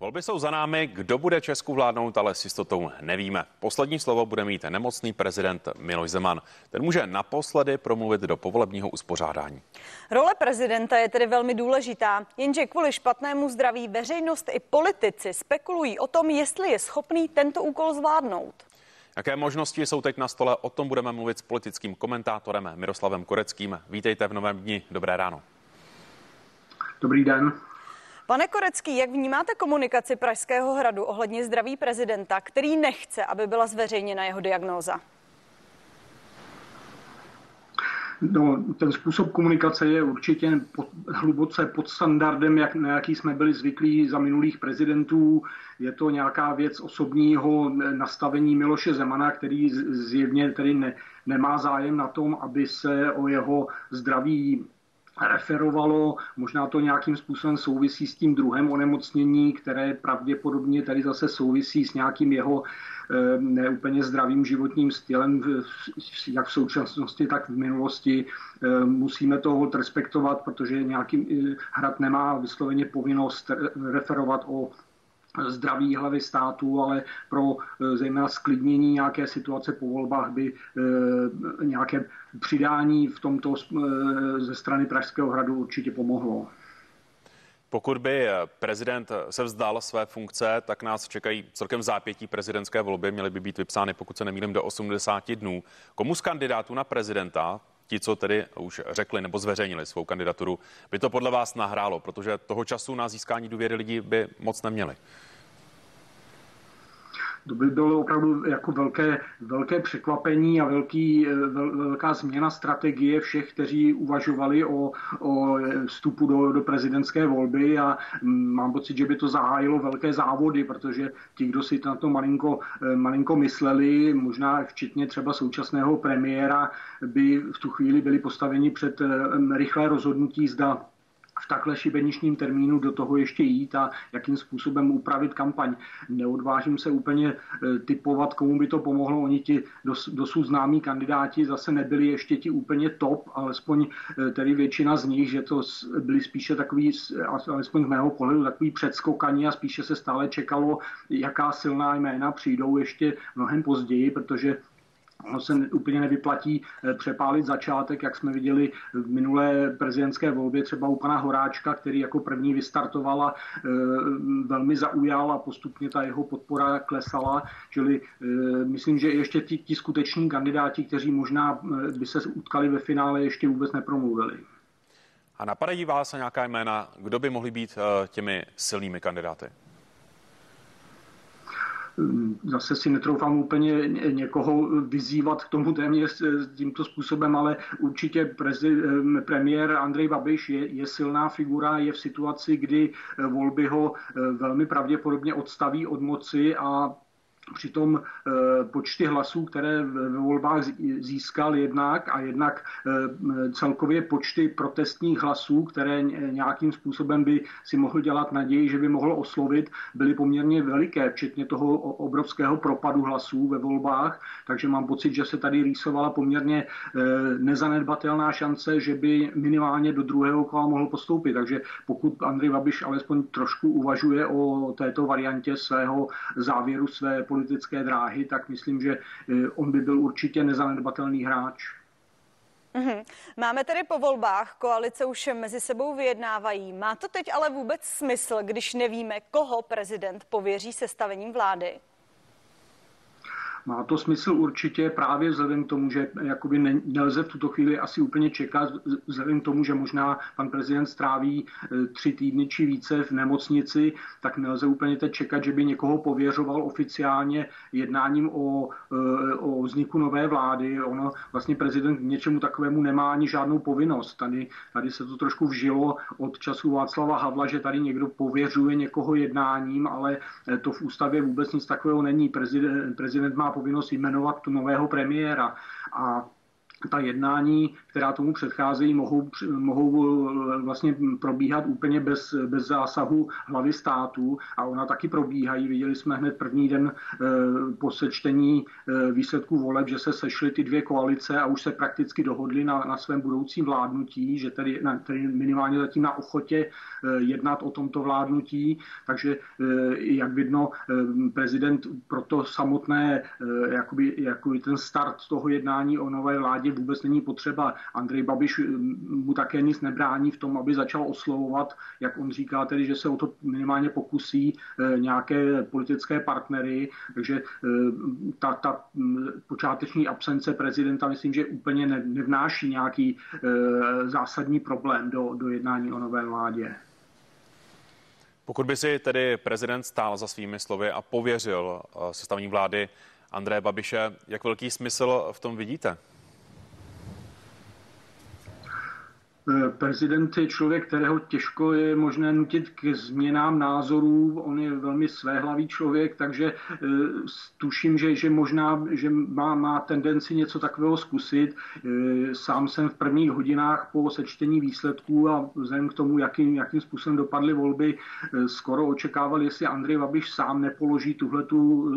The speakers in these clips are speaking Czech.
Volby jsou za námi, kdo bude Česku vládnout, ale s jistotou nevíme. Poslední slovo bude mít nemocný prezident Miloš Zeman. Ten může naposledy promluvit do povolebního uspořádání. Role prezidenta je tedy velmi důležitá, jenže kvůli špatnému zdraví veřejnost i politici spekulují o tom, jestli je schopný tento úkol zvládnout. Jaké možnosti jsou teď na stole? O tom budeme mluvit s politickým komentátorem Miroslavem Koreckým. Vítejte v novém dni. Dobré ráno. Dobrý den. Pane Korecký, jak vnímáte komunikaci Pražského hradu ohledně zdraví prezidenta, který nechce, aby byla zveřejněna jeho diagnóza? No, ten způsob komunikace je určitě pod, hluboce pod standardem, jak, na jaký jsme byli zvyklí za minulých prezidentů. Je to nějaká věc osobního nastavení Miloše Zemana, který zjevně tedy ne, nemá zájem na tom, aby se o jeho zdraví referovalo, možná to nějakým způsobem souvisí s tím druhém onemocnění, které pravděpodobně tady zase souvisí s nějakým jeho eh, neúplně zdravým životním stylem, jak v současnosti, tak v minulosti. Eh, musíme toho respektovat, protože nějaký eh, hrad nemá vysloveně povinnost referovat o zdraví hlavy státu, ale pro eh, zejména sklidnění nějaké situace po volbách by eh, nějaké přidání v tomto eh, ze strany Pražského hradu určitě pomohlo. Pokud by prezident se vzdal své funkce, tak nás čekají celkem zápětí prezidentské volby. Měly by být vypsány, pokud se nemýlím, do 80 dnů. Komu z kandidátů na prezidenta, ti, co tedy už řekli nebo zveřejnili svou kandidaturu, by to podle vás nahrálo? Protože toho času na získání důvěry lidí by moc neměli. To by bylo opravdu jako velké, velké překvapení a velký, vel, velká změna strategie všech, kteří uvažovali o, o vstupu do, do prezidentské volby a mám pocit, že by to zahájilo velké závody, protože ti, kdo si na to malinko, malinko mysleli, možná včetně třeba současného premiéra, by v tu chvíli byli postaveni před rychlé rozhodnutí, zda v takhle šibeničním termínu do toho ještě jít a jakým způsobem upravit kampaň. Neodvážím se úplně e, typovat, komu by to pomohlo. Oni ti dos, dosud známí kandidáti zase nebyli ještě ti úplně top, alespoň e, tedy většina z nich, že to byli spíše takový, alespoň z mého pohledu, takový předskokaní a spíše se stále čekalo, jaká silná jména přijdou ještě mnohem později, protože Ono se úplně nevyplatí eh, přepálit začátek, jak jsme viděli v minulé prezidentské volbě, třeba u pana Horáčka, který jako první vystartovala, eh, velmi zaujal a postupně ta jeho podpora klesala. Čili eh, myslím, že ještě ti, ti skuteční kandidáti, kteří možná by se utkali ve finále, ještě vůbec nepromluvili. A napadají vás nějaká jména, kdo by mohli být těmi silnými kandidáty? Zase si netroufám úplně někoho vyzývat k tomu téměř tímto způsobem, ale určitě prezi, premiér Andrej Babiš je, je silná figura, je v situaci, kdy volby ho velmi pravděpodobně odstaví od moci a Přitom eh, počty hlasů, které ve volbách získal jednak a jednak eh, celkově počty protestních hlasů, které nějakým způsobem by si mohl dělat naději, že by mohl oslovit, byly poměrně veliké, včetně toho obrovského propadu hlasů ve volbách. Takže mám pocit, že se tady rýsovala poměrně eh, nezanedbatelná šance, že by minimálně do druhého kola mohl postoupit. Takže pokud Andrej Babiš alespoň trošku uvažuje o této variantě svého závěru své politické dráhy, tak myslím, že eh, on by byl určitě nezanedbatelný hráč. Mm-hmm. Máme tedy po volbách, koalice už mezi sebou vyjednávají. Má to teď ale vůbec smysl, když nevíme, koho prezident pověří sestavením vlády? Má to smysl určitě právě vzhledem k tomu, že jakoby ne, nelze v tuto chvíli asi úplně čekat, vzhledem k tomu, že možná pan prezident stráví e, tři týdny či více v nemocnici, tak nelze úplně teď čekat, že by někoho pověřoval oficiálně jednáním o, e, o vzniku nové vlády. Ono vlastně prezident k něčemu takovému nemá ani žádnou povinnost. Tady, tady se to trošku vžilo od času Václava Havla, že tady někdo pověřuje někoho jednáním, ale e, to v ústavě vůbec nic takového není. Prezident, prezident má povinnost jmenovat tu nového premiéra. A ta jednání, která tomu předcházejí, mohou, mohou eh, vlastně probíhat úplně bez, bez zásahu hlavy státu a ona taky probíhají. Viděli jsme hned první den eh, po sečtení eh, výsledků voleb, že se sešly ty dvě koalice a už se prakticky dohodly na, na svém budoucím vládnutí, že tedy, na, tedy minimálně zatím na ochotě jednat o tomto vládnutí. Takže, jak vidno, prezident proto samotné, jakoby, jakoby ten start toho jednání o nové vládě vůbec není potřeba. Andrej Babiš mm, mu také nic nebrání v tom, aby začal oslovovat, jak on říká, tedy, že se o to minimálně pokusí eh, nějaké politické partnery, takže eh, ta, ta mm, počáteční absence prezidenta myslím, že úplně nevnáší nějaký eh, zásadní problém do, do jednání o nové vládě. Pokud by si tedy prezident stál za svými slovy a pověřil sestavení vlády Andreje Babiše, jak velký smysl v tom vidíte? Prezident je člověk, kterého těžko je možné nutit k změnám názorů. On je velmi svéhlavý člověk, takže eh, tuším, že, že možná že má, má tendenci něco takového zkusit. Eh, sám jsem v prvních hodinách po sečtení výsledků a vzhledem k tomu, jakým, jakým způsobem dopadly volby, skoro očekával, jestli Andrej Babiš sám nepoloží tuhletu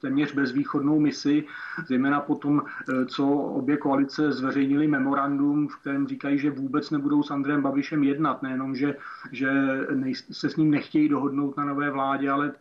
téměř bezvýchodnou misi, zejména po tom, co obě koalice zveřejnili memorandum, v kterém říká, říkají, že vůbec nebudou s Andrejem Babišem jednat, nejenom, že, že se s ním nechtějí dohodnout na nové vládě, ale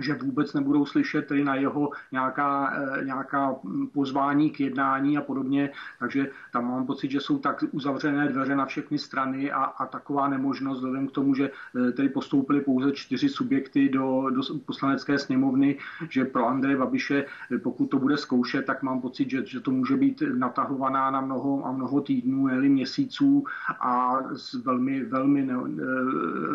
že vůbec nebudou slyšet tedy na jeho nějaká, eh, nějaká pozvání k jednání a podobně. Takže tam mám pocit, že jsou tak uzavřené dveře na všechny strany a, a taková nemožnost, vzhledem k tomu, že eh, tedy postoupili pouze čtyři subjekty do, do poslanecké sněmovny, že pro Andreje Babiše, eh, pokud to bude zkoušet, tak mám pocit, že, že to může být natahovaná na mnoho a mnoho týdnů, ne měsíců a s velmi, velmi ne,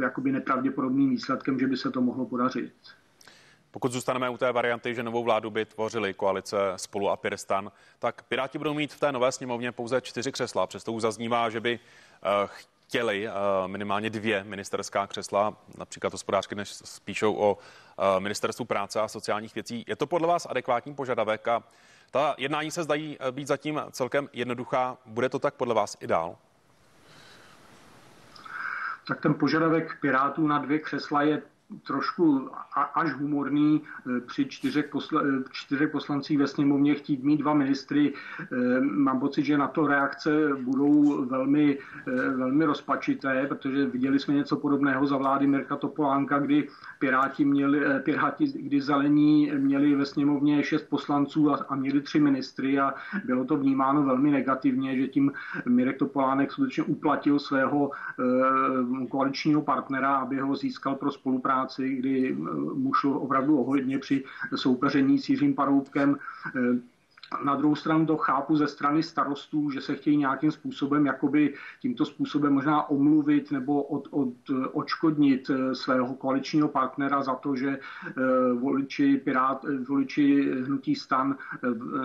jakoby nepravděpodobným výsledkem, že by se to mohlo podařit. Pokud zůstaneme u té varianty, že novou vládu by tvořili koalice Spolu a Pirstan, tak Piráti budou mít v té nové sněmovně pouze čtyři křesla. Přesto už zaznívá, že by eh, chtěli eh, minimálně dvě ministerská křesla, například hospodářky, než spíšou o eh, ministerstvu práce a sociálních věcí. Je to podle vás adekvátní požadavek a ta jednání se zdají být zatím celkem jednoduchá. Bude to tak podle vás i dál? Tak ten požadavek Pirátů na dvě křesla je trošku až humorný e, při čtyřech, posla, e, čtyřech poslancích ve sněmovně chtít mít dva ministry. E, mám pocit, že na to reakce budou velmi, velmi rozpačité, protože viděli jsme něco podobného za vlády Mirka Topolánka, kdy Piráti, měli, Piráti kdy zelení měli ve sněmovně šest poslanců a, a měli tři ministry a bylo to vnímáno velmi negativně, že tím Mirek Topolánek skutečně uplatil svého koaličního partnera, aby ho získal pro spolupráci práci, kdy eh, mu šlo opravdu o hodně při soupeření s Jiřím Paroubkem. Eh, na druhou stranu to chápu ze strany starostů, že se chtějí nějakým způsobem, jakoby tímto způsobem možná omluvit nebo od, od, odškodnit eh, svého koaličního partnera za to, že eh, voliči, pirát, eh, voliči hnutí stan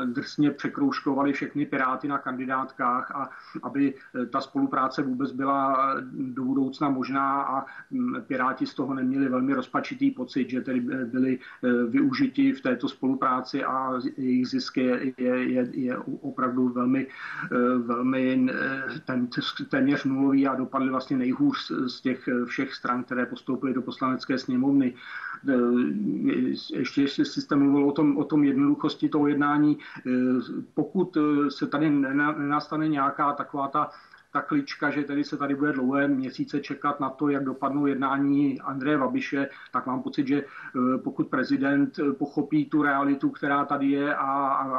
drsně překrouškovali všechny piráty na kandidátkách a aby ta spolupráce vůbec byla do budoucna možná a hm, piráti z toho neměli velmi rozpačitý pocit, že tedy byli využiti v této spolupráci a jejich zisky je, je, je opravdu velmi, eh, velmi eh, ten, téměř nulový a dopadly vlastně nejhůř z těch eh, všech stran, které postoupily do poslanecké sněmovny. Ještě, jestli jste mluvil o tom, o tom jednoduchosti toho jednání, pokud se tady nenastane nějaká taková ta ta klička, že tedy se tady bude dlouhé měsíce čekat na to, jak dopadnou jednání Andreje Babiše, tak mám pocit, že eh, pokud prezident eh, pochopí tu realitu, která tady je a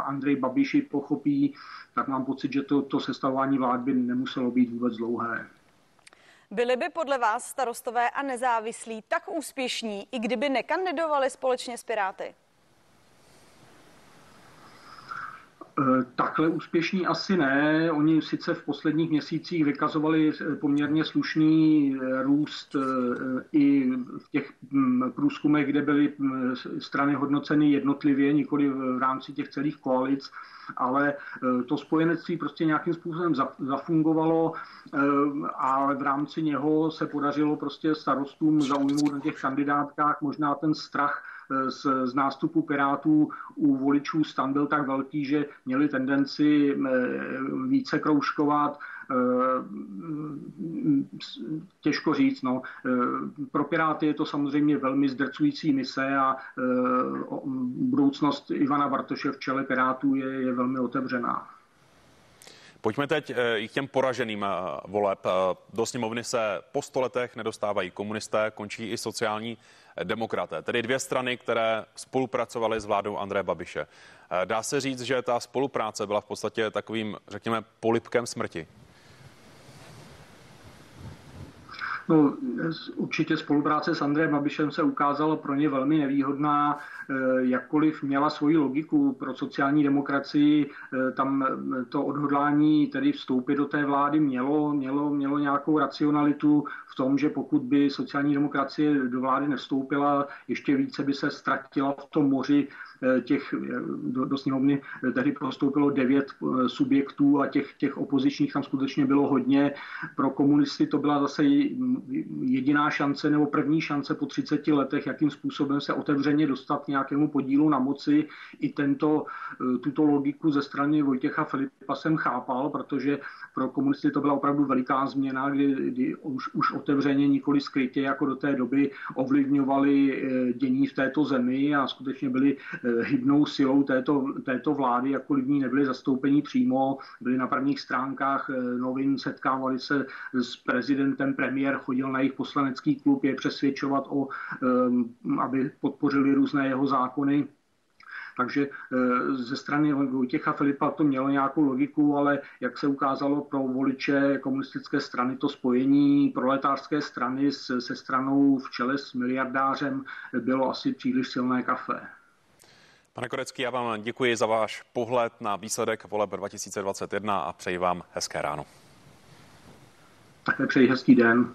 Andrej Babiši pochopí, tak mám pocit, že to, to sestavování vlád by nemuselo být vůbec dlouhé. Byli by podle vás starostové a nezávislí tak úspěšní, i kdyby nekandidovali společně s Piráty? Takhle úspěšní asi ne. Oni sice v posledních měsících vykazovali eh, poměrně slušný eh, růst i v těch hm, průzkumech, kde byly strany hodnoceny jednotlivě, nikoli v rámci těch celých koalic, ale to spojenectví prostě nějakým způsobem zafungovalo a v rámci něho se podařilo prostě starostům zaujmout na těch kandidátkách možná ten strach z, z nástupu Pirátů u voličů stan byl tak velký, že měli tendenci více kroužkovat, eh, těžko říct. No. Eh, pro Piráty je to samozřejmě velmi zdrcující mise a eh, budoucnost Ivana Bartoše v čele Pirátů je, je velmi otevřená. Pojďme teď i k těm poraženým voleb. Do sněmovny se po stoletech nedostávají komunisté, končí i sociální demokraté, tedy dvě strany, které spolupracovaly s vládou Andreje Babiše. Dá se říct, že ta spolupráce byla v podstatě takovým, řekněme, polipkem smrti. No, určitě spolupráce s Andrejem Babišem se ukázala pro ně velmi nevýhodná, eh, jakkoliv měla svoji logiku pro sociální demokracii, eh, tam to odhodlání tedy vstoupit do té vlády mělo, mělo, mělo nějakou racionalitu v tom, že pokud by sociální demokracie do vlády nevstoupila, ještě více by se ztratila v tom moři Eh, těch, eh, do, do sněmovny eh, tehdy postoupilo devět subjektů a těch, těch opozičních tam skutečně bylo hodně. Pro komunisty to byla zase jediná šance nebo první šance po 30 letech, jakým způsobem se otevřeně dostat nějakému podílu na moci. I tento, tuto logiku ze strany Vojtěcha Filipa jsem chápal, protože pro komunisty to byla opravdu veliká změna, kdy, kdy už, už otevřeně nikoli skrytě jako do té doby ovlivňovali dění v této zemi a skutečně byli hybnou silou této, této vlády, jakkoliv v ní nebyli zastoupení přímo, byli na prvních stránkách eh, novin, setkávali se s prezidentem, premiér chodil na jejich poslanecký klub je přesvědčovat o, eh, aby podpořili různé jeho zákony. Takže eh, ze strany Vojtěcha Filipa to mělo nějakou logiku, ale jak se ukázalo pro voliče komunistické strany, to spojení proletářské strany se stranou v čele s miliardářem bylo asi příliš silné kafe. Pane Korecký, já vám děkuji za váš pohled na výsledek voleb 2021 a přeji vám hezké ráno. Také přeji hezký den.